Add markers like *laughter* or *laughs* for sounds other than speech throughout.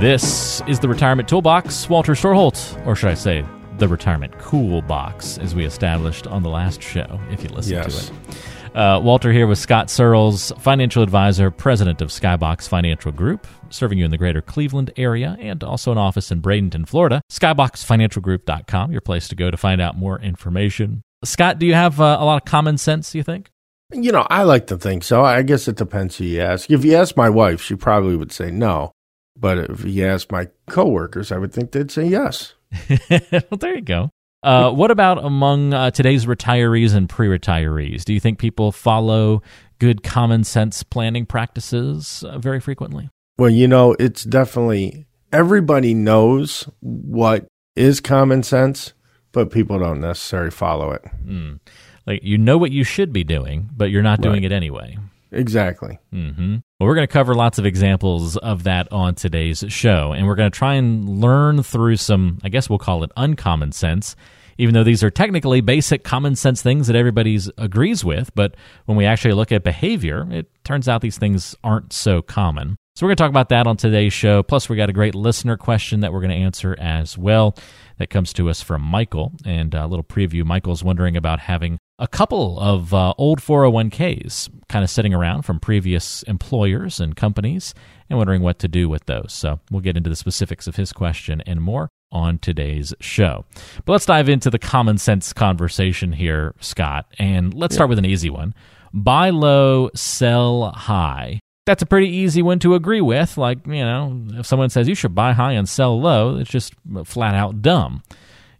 This is the Retirement Toolbox. Walter Storholt, or should I say, the Retirement Cool Box, as we established on the last show, if you listened Yes. to it. Uh, Walter here with Scott Searles, financial advisor, president of Skybox Financial Group, serving you in the greater Cleveland area and also an office in Bradenton, Florida. SkyboxFinancialGroup.com, your place to go to find out more information. Scott, do you have uh, a lot of common sense, you think? You know, I like to think so. I guess it depends who you ask. If you ask my wife, she probably would say no. But if you ask my coworkers, I would think they'd say yes. *laughs* well, there you go. Uh, what about among uh, today's retirees and pre retirees? Do you think people follow good common sense planning practices uh, very frequently? Well, you know, it's definitely everybody knows what is common sense, but people don't necessarily follow it. Mm. Like, you know what you should be doing, but you're not doing Right. it anyway. Exactly. hmm Well, we're going to cover lots of examples of that on today's show, and we're going to try and learn through some, I guess we'll call it uncommon sense, even though these are technically basic common sense things that everybody agrees with. But when we actually look at behavior, it turns out these things aren't so common. So we're going to talk about that on today's show. Plus, we got a great listener question that we're going to answer as well. That comes to us from Michael, and a little preview. Michael's wondering about having a couple of uh, old 401ks kind of sitting around from previous employers and companies and wondering what to do with those. So we'll get into the specifics of his question and more on today's show. But let's dive into the common sense conversation here, Scott. And let's start with an easy one buy low, sell high. That's a pretty easy one to agree with. Like, you know, if someone says you should buy high and sell low, it's just flat out dumb.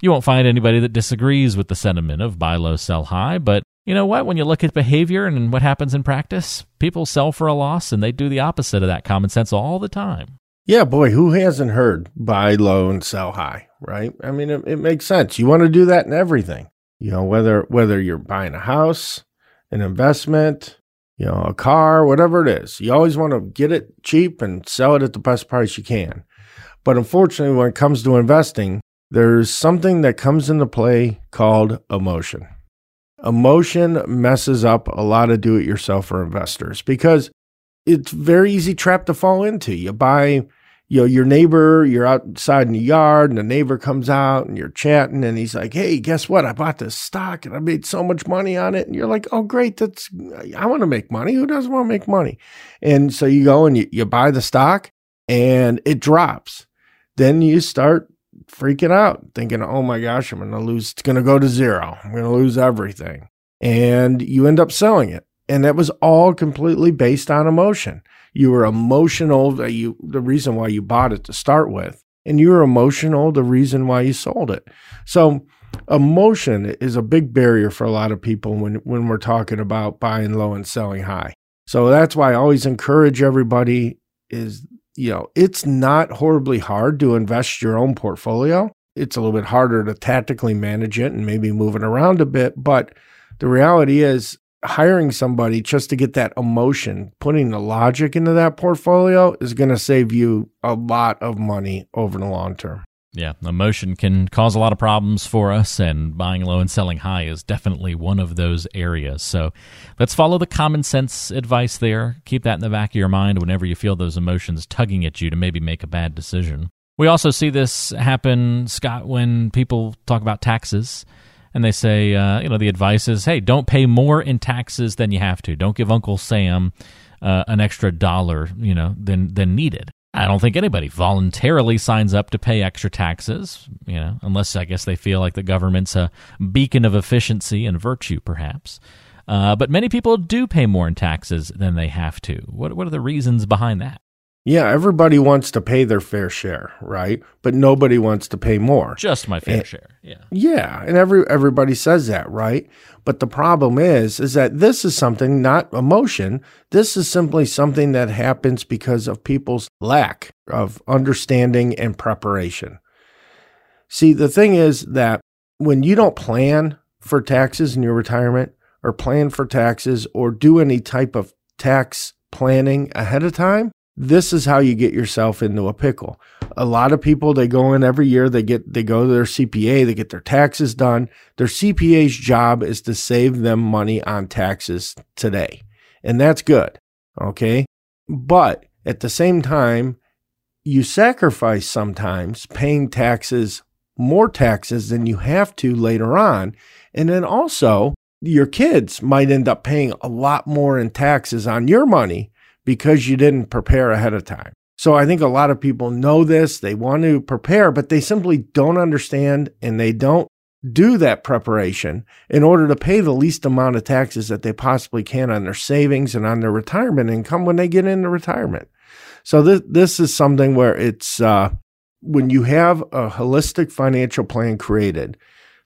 You won't find anybody that disagrees with the sentiment of buy low, sell high, but you know what? When you look at behavior and what happens in practice, people sell for a loss and they do the opposite of that common sense all the time. Yeah, boy, who hasn't heard buy low and sell high, right? I mean, it, it makes sense. You want to do that in everything. You know, whether whether you're buying a house, an investment, you know, a car, whatever it is. You always want to get it cheap and sell it at the best price you can. But unfortunately, when it comes to investing, there's something that comes into play called emotion. Emotion messes up a lot of do it yourselfer investors because it's very easy trap to fall into. You buy, you know, your neighbor, you're outside in the yard and the neighbor comes out and you're chatting and he's like, Hey, guess what? I bought this stock and I made so much money on it. And you're like, Oh, great. That's, I want to make money. Who doesn't want to make money? And so you go and you, you buy the stock and it drops. Then you start freaking out, thinking, Oh my gosh, I'm going to lose. It's going to go to zero. I'm going to lose everything. And you end up selling it. And that was all completely based on emotion. You were emotional. You the reason why you bought it to start with, and you were emotional. The reason why you sold it. So emotion is a big barrier for a lot of people when when we're talking about buying low and selling high. So that's why I always encourage everybody is you know it's not horribly hard to invest your own portfolio. It's a little bit harder to tactically manage it and maybe move it around a bit, but the reality is hiring somebody just to get that emotion, putting the logic into that portfolio is going to save you a lot of money over the long term. Yeah, emotion can cause a lot of problems for us, and buying low and selling high is definitely one of those areas. So let's follow the common sense advice there. Keep that in the back of your mind whenever you feel those emotions tugging at you to maybe make a bad decision. We also see this happen, Scott, when people talk about taxes and they say, uh, you know, the advice is, hey, don't pay more in taxes than you have to. Don't give Uncle Sam uh, an extra dollar, you know, than than needed. I don't think anybody voluntarily signs up to pay extra taxes, you know, unless I guess they feel like the government's a beacon of efficiency and virtue, perhaps. Uh, but many people do pay more in taxes than they have to. What what are the reasons behind that? Yeah, everybody wants to pay their fair share, right? But nobody wants to pay more. Just my fair And- share. Yeah. Yeah, and every everybody says that, right? But the problem is is that this is something not emotion. This is simply something that happens because of people's lack of understanding and preparation. See, the thing is that when you don't plan for taxes in your retirement or plan for taxes or do any type of tax planning ahead of time, this is how you get yourself into a pickle. A lot of people they go in every year, they get they go to their CPA, they get their taxes done. Their CPA's job is to save them money on taxes today. And that's good. Okay? But at the same time, you sacrifice sometimes paying taxes, more taxes than you have to later on. And then also, your kids might end up paying a lot more in taxes on your money because you didn't prepare ahead of time. So I think a lot of people know this, they want to prepare, but they simply don't understand and they don't do that preparation in order to pay the least amount of taxes that they possibly can on their savings and on their retirement income when they get into retirement. So this this is something where it's uh, when you have a holistic financial plan created,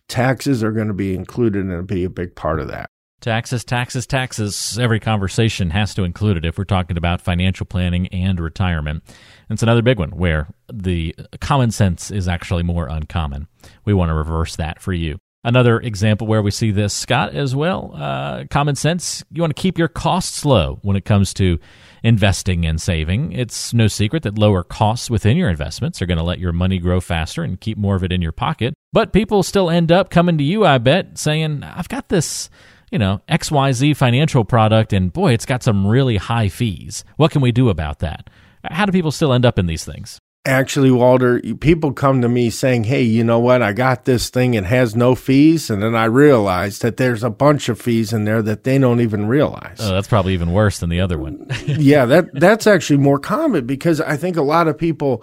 taxes are going to be included and be a big part of that. Taxes, taxes, taxes. Every conversation has to include it if we're talking about financial planning and retirement. It's another big one where the common sense is actually more uncommon. We want to reverse that for you. Another example where we see this, Scott, as well. Uh, common sense, you want to keep your costs low when it comes to investing and saving. It's no secret that lower costs within your investments are going to let your money grow faster and keep more of it in your pocket. But people still end up coming to you, I bet, saying, I've got this you know, XYZ financial product, and boy, it's got some really high fees. What can we do about that? How do people still end up in these things? Actually, Walter, people come to me saying, Hey, you know what? I got this thing. It has no fees. And then I realized that there's a bunch of fees in there that they don't even realize. Oh, that's probably even worse than the other one. *laughs* yeah, that that's actually more common because I think a lot of people,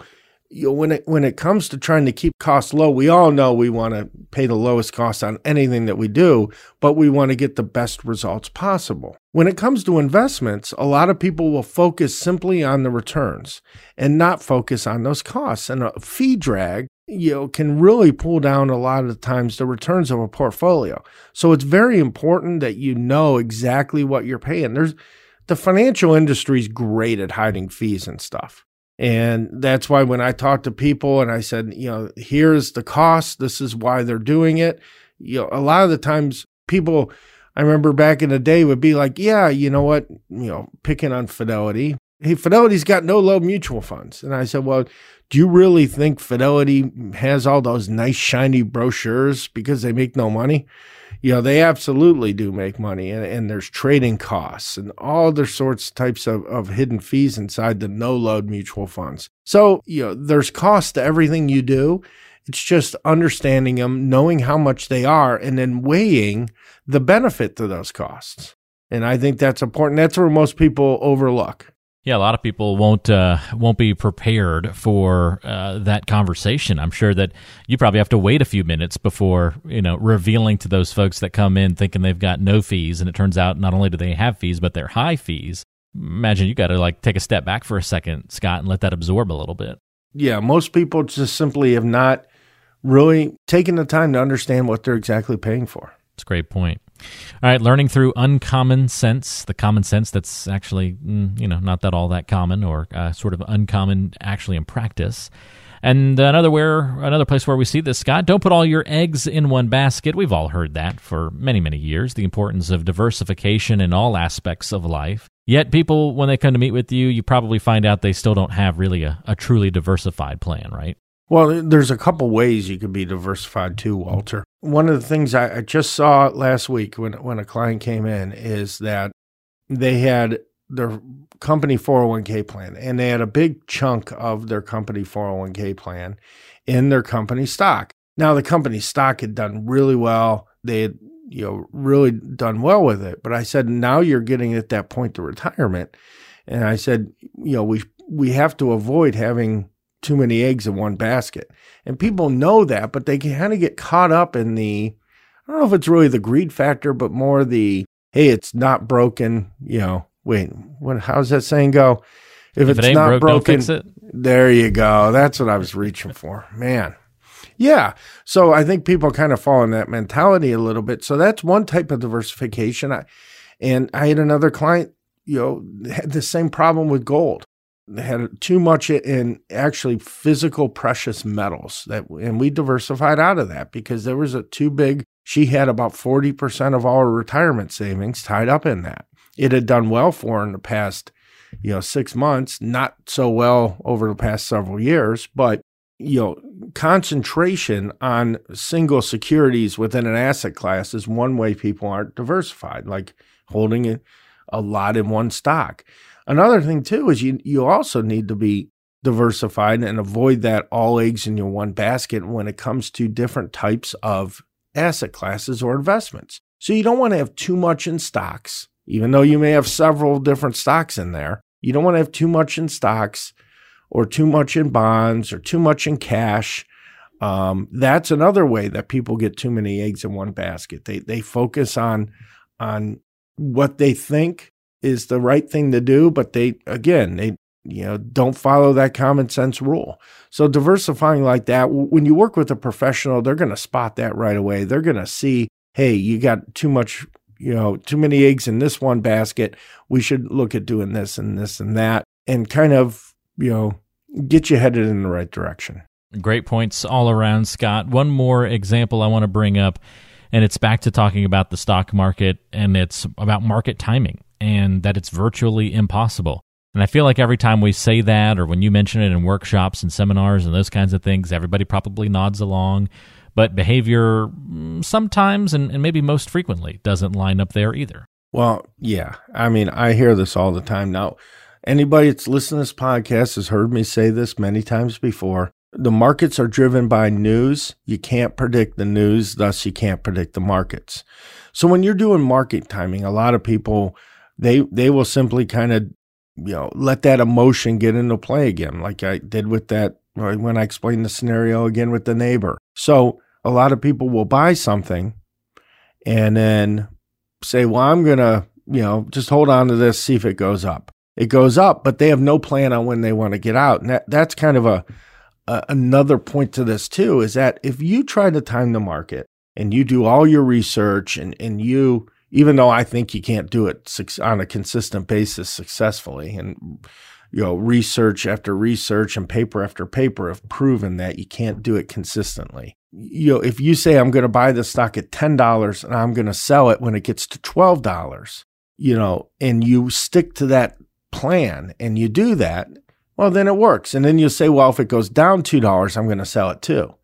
you know, when it when it comes to trying to keep costs low, we all know we want to pay the lowest cost on anything that we do, but we want to get the best results possible. When it comes to investments, a lot of people will focus simply on the returns and not focus on those costs. And a fee drag, you know, can really pull down a lot of the times the returns of a portfolio. So it's very important that you know exactly what you're paying. There's the financial industry is great at hiding fees and stuff. And that's why when I talk to people and I said, you know, here's the cost, this is why they're doing it. You know, a lot of the times people, I remember back in the day would be like, yeah, you know what, you know, picking on Fidelity. Hey, Fidelity's got no load mutual funds. And I said, well, do you really think Fidelity has all those nice, shiny brochures because they make no money? You know they absolutely do make money and, and there's trading costs and all other sorts types of, of hidden fees inside the no load mutual funds. So you know there's cost to everything you do. It's just understanding them knowing how much they are and then weighing the benefit to those costs. And i think that's important. That's where most people overlook Yeah, a lot of people won't uh, won't be prepared for uh, that conversation. I'm sure that you probably have to wait a few minutes before you know revealing to those folks that come in thinking they've got no fees, and it turns out not only do they have fees, but they're high fees. Imagine you got to like take a step back for a second, Scott, and let that absorb a little bit. yeah most people just simply have not really taken the time to understand what they're exactly paying for It's a great point. All right, learning through uncommon sense, the common sense that's actually, mm, you know, not that all that common or uh, sort of uncommon actually in practice. And another where another place where we see this, Scott, don't put all your eggs in one basket. We've all heard that for many, many years, the importance of diversification in all aspects of life. Yet people, when they come to meet with you, you probably find out they still don't have really a, a truly diversified plan, right? Well, there's a couple ways you could be diversified too, Walter. One of the things I, I just saw last week when when a client came in is that they had their company 401k plan and they had a big chunk of their company 401k plan in their company stock. Now the company stock had done really well. They had, you know, really done well with it. But I said, now you're getting at that point to retirement. And I said, you know, we we have to avoid having too many eggs in one basket. And people know that, but they kind of get caught up in the, I don't know if it's really the greed factor, but more the, hey, it's not broken, you know, wait, what, how's that saying go? if, if it's it not broke, broken, it. There you go. That's what I was reaching for, man. Yeah. So I think people kind of fall in that mentality a little bit. So that's one type of diversification. I, and I had another client, you know, had the same problem with gold. They had too much in actually physical precious metals that, and we diversified out of that because there was a too big. She had about 40% of all her retirement savings tied up in that. It had done well for in the past, you know, six months, not so well over the past several years, but you know, concentration on single securities within an asset class is one way people aren't diversified, like holding a lot in one stock. Another thing too is you you also need to be diversified and avoid that all eggs in your one basket when it comes to different types of asset classes or investments. So you don't want to have too much in stocks, even though you may have several different stocks in there. You don't want to have too much in stocks or too much in bonds or too much in cash. Um, that's another way that people get too many eggs in one basket. They they focus on on what they think is the right thing to do, but they again they you know don't follow that common sense rule. So diversifying like that, when you work with a professional, they're going to spot that right away. They're going to see, hey, you got too much, you know, too many eggs in this one basket. We should look at doing this and this and that, and kind of you know get you headed in the right direction. Great points all around, Scott. One more example I want to bring up, and it's back to talking about the stock market, and it's about market timing and that it's virtually impossible. And I feel like every time we say that, or when you mention it in workshops and seminars and those kinds of things, everybody probably nods along. But behavior mm, sometimes, and, and maybe most frequently, doesn't line up there either. Well, yeah. I mean, I hear this all the time. Now, anybody that's listened to this podcast has heard me say this many times before. The markets are driven by news. You can't predict the news, thus, you can't predict the markets. So, when you're doing market timing, a lot of people they they will simply kind of you know let that emotion get into play again, like I did with that uh, when I explained the scenario again with the neighbor. So a lot of people will buy something and then say, "Well, I'm gonna you know just hold on to this, see if it goes up." It goes up, but they have no plan on when they want to get out, and that, that's kind of a, a another point to this too. Is that if you try to time the market and you do all your research and and you even though I think you can't do it on a consistent basis successfully. And, you know, research after research and paper after paper have proven that you can't do it consistently. You know, if you say, I'm going to buy the stock at $10 and I'm going to sell it when it gets to $12, you know, and you stick to that plan and you do that, well, then it works. And then you say, well, if it goes down $2, I'm going to sell it too.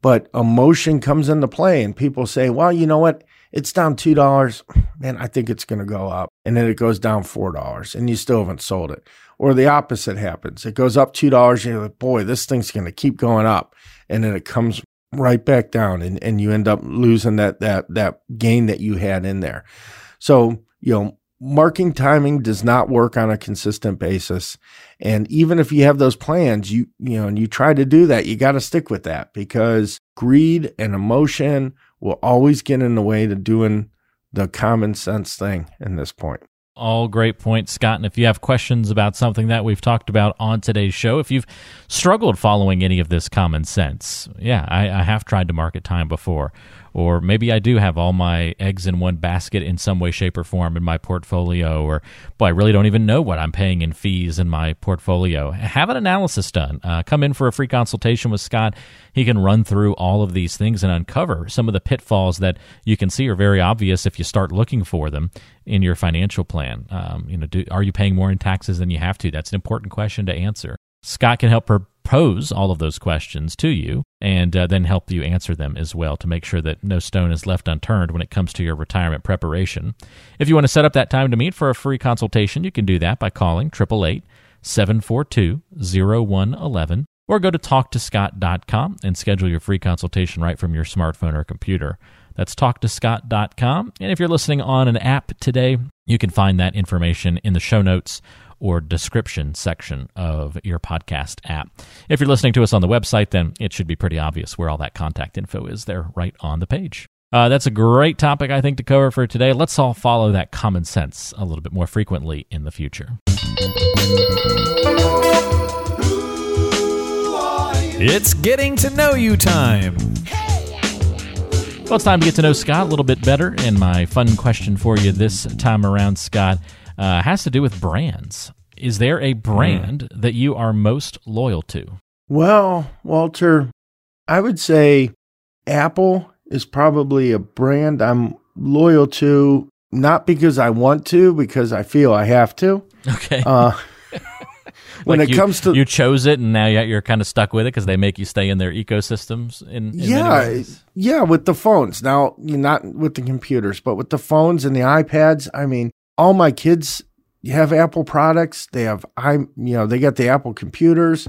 But emotion comes into play and people say, well, you know what? It's down two dollars, man, I think it's going to go up, and then it goes down four dollars, and you still haven't sold it. Or the opposite happens; it goes up two dollars, and you're like, boy, this thing's going to keep going up, and then it comes right back down, and, and you end up losing that that that gain that you had in there. So you know, market timing does not work on a consistent basis, and even if you have those plans, you you know, and you try to do that, you got to stick with that because greed and emotion will always get in the way to doing the common sense thing in this point. All great points, Scott. And if you have questions about something that we've talked about on today's show, if you've struggled following any of this common sense, yeah, I, I have tried to market time before. Or maybe I do have all my eggs in one basket in some way, shape, or form in my portfolio. Or, boy, I really don't even know what I'm paying in fees in my portfolio. Have an analysis done. Uh, come in for a free consultation with Scott. He can run through all of these things and uncover some of the pitfalls that you can see are very obvious if you start looking for them in your financial plan. Um, you know, do, are you paying more in taxes than you have to? That's an important question to answer. Scott can help propose all of those questions to you and uh, then help you answer them as well to make sure that no stone is left unturned when it comes to your retirement preparation. If you want to set up that time to meet for a free consultation, you can do that by calling 888 742 0111 or go to talktoscott.com and schedule your free consultation right from your smartphone or computer. That's talktoscott.com. And if you're listening on an app today, you can find that information in the show notes or description section of your podcast app. If you're listening to us on the website, then it should be pretty obvious where all that contact info is there right on the page. Uh, that's a great topic, I think, to cover for today. Let's all follow that common sense a little bit more frequently in the future. It's getting to know you time. Well, it's time to get to know Scott a little bit better. And my fun question for you this time around, Scott, uh, has to do with brands. Is there a brand mm. that you are most loyal to? Well, Walter, I would say Apple is probably a brand I'm loyal to, not because I want to, because I feel I have to. *laughs* Okay. Uh, when like it you, comes to you chose it and now you're kind of stuck with it because they make you stay in their ecosystems in, in yeah yeah with the phones. Now not with the computers but with the phones and the ipads i mean all my kids have apple products. They have i you know they got the apple computers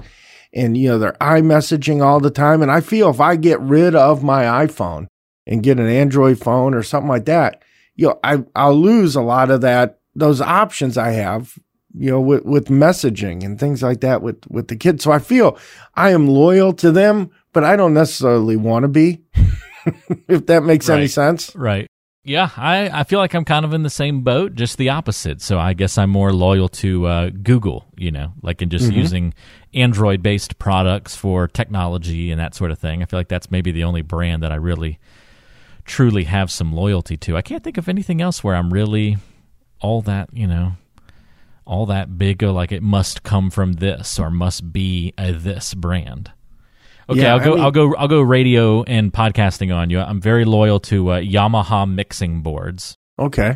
and you know they're iMessaging all the time. And I feel if I get rid of my iPhone and get an Android phone or something like that, you know, I I'll lose a lot of that those options I have, you know, with with messaging and things like that with with the kids. So I feel I am loyal to them, but I don't necessarily want to be. *laughs* if that makes right. any sense. Right. Yeah, I, I feel like I'm kind of in the same boat, just the opposite. So I guess I'm more loyal to uh, Google, you know, like in just mm-hmm. using Android based products for technology and that sort of thing. I feel like that's maybe the only brand that I really truly have some loyalty to. I can't think of anything else where I'm really all that, you know, all that big, like it must come from this or must be a this brand. Okay, yeah, I'll go. I will go. I'll go. Radio and podcasting on you. I'm very loyal to uh, Yamaha mixing boards. Okay,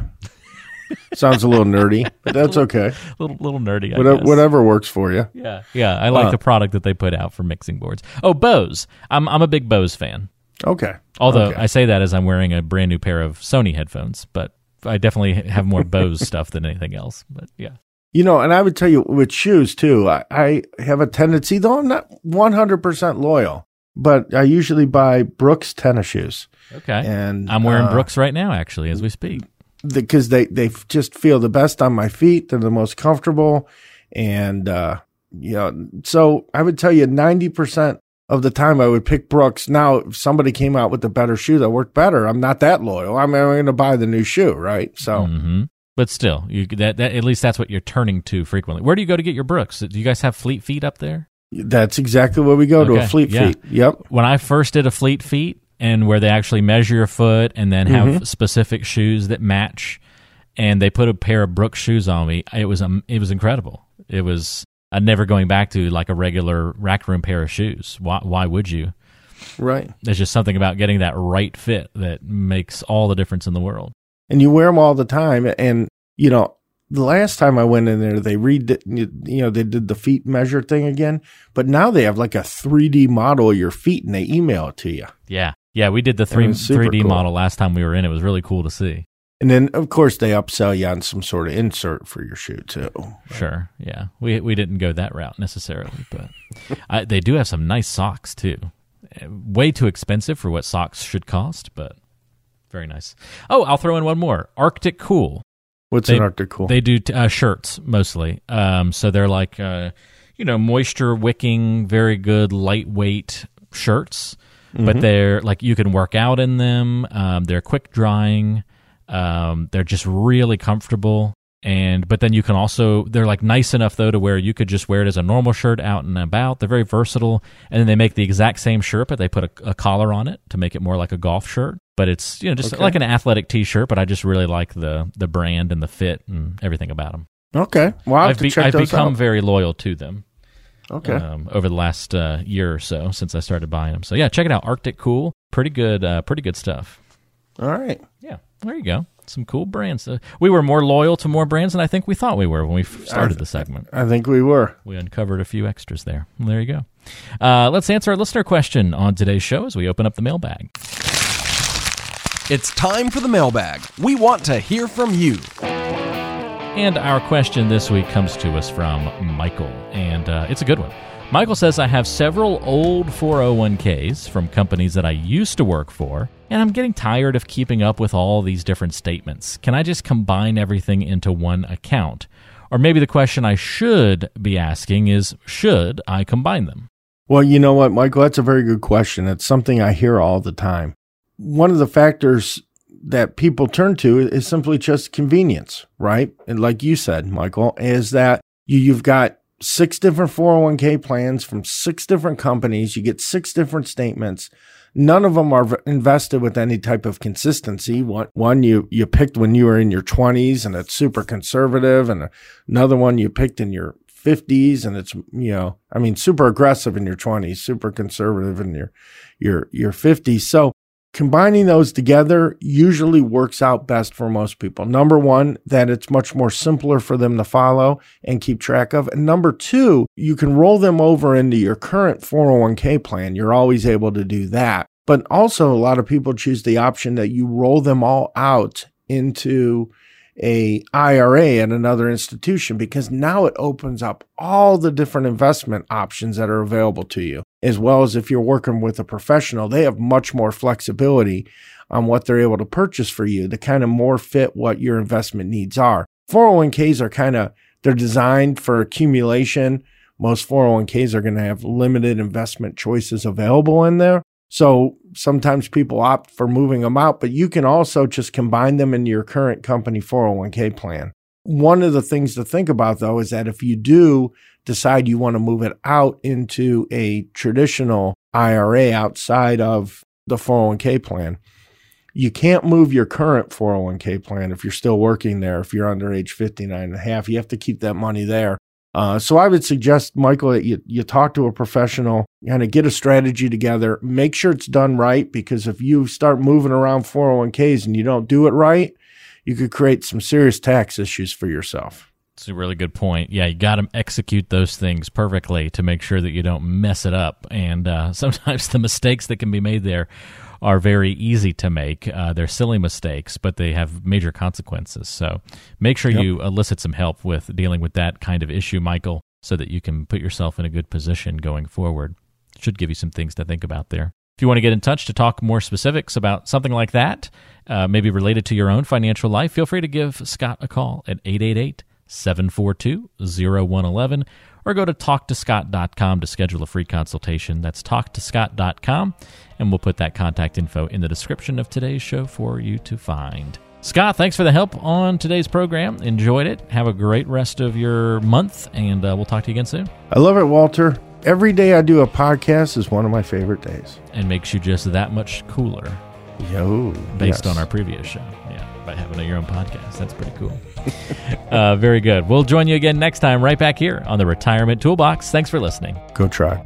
*laughs* sounds a little nerdy, but that's *laughs* okay. little little nerdy. Whatever, whatever, works for you. Yeah, yeah. I like uh, the product that they put out for mixing boards. Oh, Bose. I'm I'm a big Bose fan. Okay. Although okay. I say that as I'm wearing a brand new pair of Sony headphones, but I definitely have more Bose *laughs* stuff than anything else. But yeah. You know, and I would tell you with shoes too, I, I have a tendency, though I'm not 100% loyal, but I usually buy Brooks tennis shoes. Okay. And I'm wearing uh, Brooks right now, actually, as we speak. Because the, they, they just feel the best on my feet. They're the most comfortable. And, uh, you know, so I would tell you 90% of the time I would pick Brooks. Now, if somebody came out with a better shoe that worked better, I'm not that loyal. I'm, I'm going to buy the new shoe, right? So, mm-hmm. But still, you, that, that at least that's what you're turning to frequently. Where do you go to get your Brooks? Do you guys have Fleet Feet up there? That's exactly where we go okay. to a Fleet yeah. Feet. Yep. When I first did a Fleet Feet, and where they actually measure your foot and then have mm-hmm. specific shoes that match, and they put a pair of Brooks shoes on me, it was um, it was incredible. It was I'm never going back to like a regular rack room pair of shoes. Why why would you? Right. There's just something about getting that right fit that makes all the difference in the world and you wear them all the time. And, you know, the last time I went in there, they read, you know, they did the feet measure thing again, but now they have like a 3D model of your feet and they email it to you. Yeah. Yeah. We did the 3, 3D cool. model last time we were in. It was really cool to see. And then, of course, they upsell you on some sort of insert for your shoe too. Sure, yeah. We we didn't go that route necessarily, but *laughs* I, they do have some nice socks too. Eh, way too expensive for what socks should cost, but very nice. Oh, I'll throw in one more. Arctic Cool. What's they, an Arctic Cool? They do uh, shirts mostly. Um, so they're like, uh, you know, moisture wicking, very good lightweight shirts. Mm-hmm. But they're like you can work out in them. Um, they're quick drying. Um, they're just really comfortable and but then you can also they're like nice enough though to where you could just wear it as a normal shirt out and about they're very versatile and then they make the exact same shirt but they put a, a collar on it to make it more like a golf shirt but it's you know just okay. like an athletic t-shirt but i just really like the the brand and the fit and everything about them okay well i've, be, I've become out. very loyal to them okay um, over the last uh, year or so since i started buying them so yeah check it out arctic cool pretty good uh, pretty good stuff all right yeah there you go some cool brands. Uh, we were more loyal to more brands than I think we thought we were when we started th- the segment. I think we were. We uncovered a few extras there. Well, there you go. Uh, let's answer our listener question on today's show as we open up the mailbag. It's time for the mailbag. We want to hear from you. And our question this week comes to us from Michael, and uh, it's a good one. Michael says, I have several old 401ks from companies that I used to work for, and I'm getting tired of keeping up with all these different statements. Can I just combine everything into one account? Or maybe the question I should be asking is, should I combine them? Well, you know what, Michael? That's a very good question. It's something I hear all the time. One of the factors that people turn to is simply just convenience, right? And like you said, Michael, is that you, you've got six different 401k plans from six different companies. You get six different statements. None of them are invested with any type of consistency. One, one you, you picked when you were in your 20s and it's super conservative, and another one you picked in your 50s and it's you know i mean super aggressive in your 20s super conservative in your your your 50s so combining those together usually works out best for most people. Number one that it's much more simpler for them to follow and keep track of. And number two you can roll them over into your current 401k plan. You're always able to do that. But also a lot of people choose the option that you roll them all out into a IRA at another institution because now it opens up all the different investment options that are available to you. As well as if you're working with a professional, they have much more flexibility on what they're able to purchase for you to kind of more fit what your investment needs are. 401ks are kind of they're designed for accumulation. Most 401ks are going to have limited investment choices available in there. So sometimes people opt for moving them out, but you can also just combine them in your current company 401k plan. One of the things to think about though is that if you do decide you want to move it out into a traditional IRA outside of the 401k plan, you can't move your current 401k plan if you're still working there. If you're under age 59 and a half, you have to keep that money there uh, so I would suggest, Michael, that you, you talk to a professional, kind of get a strategy together, make sure it's done right, because if you start moving around 401ks and you don't do it right, you could create some serious tax issues for yourself. It's a really good point. Yeah, you got to execute those things perfectly to make sure that you don't mess it up. And uh, *laughs* sometimes the mistakes that can be made there are very easy to make. Uh, they're silly mistakes, but they have major consequences. So make sure yep. you elicit some help with dealing with that kind of issue, Michael, so that you can put yourself in a good position going forward. Should give you some things to think about there. If you want to get in touch to talk more specifics about something like that, uh, maybe related to your own financial life, feel free to give Scott a call at 888 742 0111 or go to talktoscott.com to schedule a free consultation. That's talktoscott.com, and we'll put that contact info in the description of today's show for you to find. Scott, thanks for the help on today's program. Enjoyed it. Have a great rest of your month, and uh, we'll talk to you again soon. I love it, Walter. Every day I do a podcast is one of my favorite days. And makes you just that much cooler. Yo, based yes. on our previous show. Yeah, by having your own podcast. That's pretty cool. *laughs* uh, very good. We'll join you again next time, right back here on the Retirement Toolbox. Thanks for listening. Go try.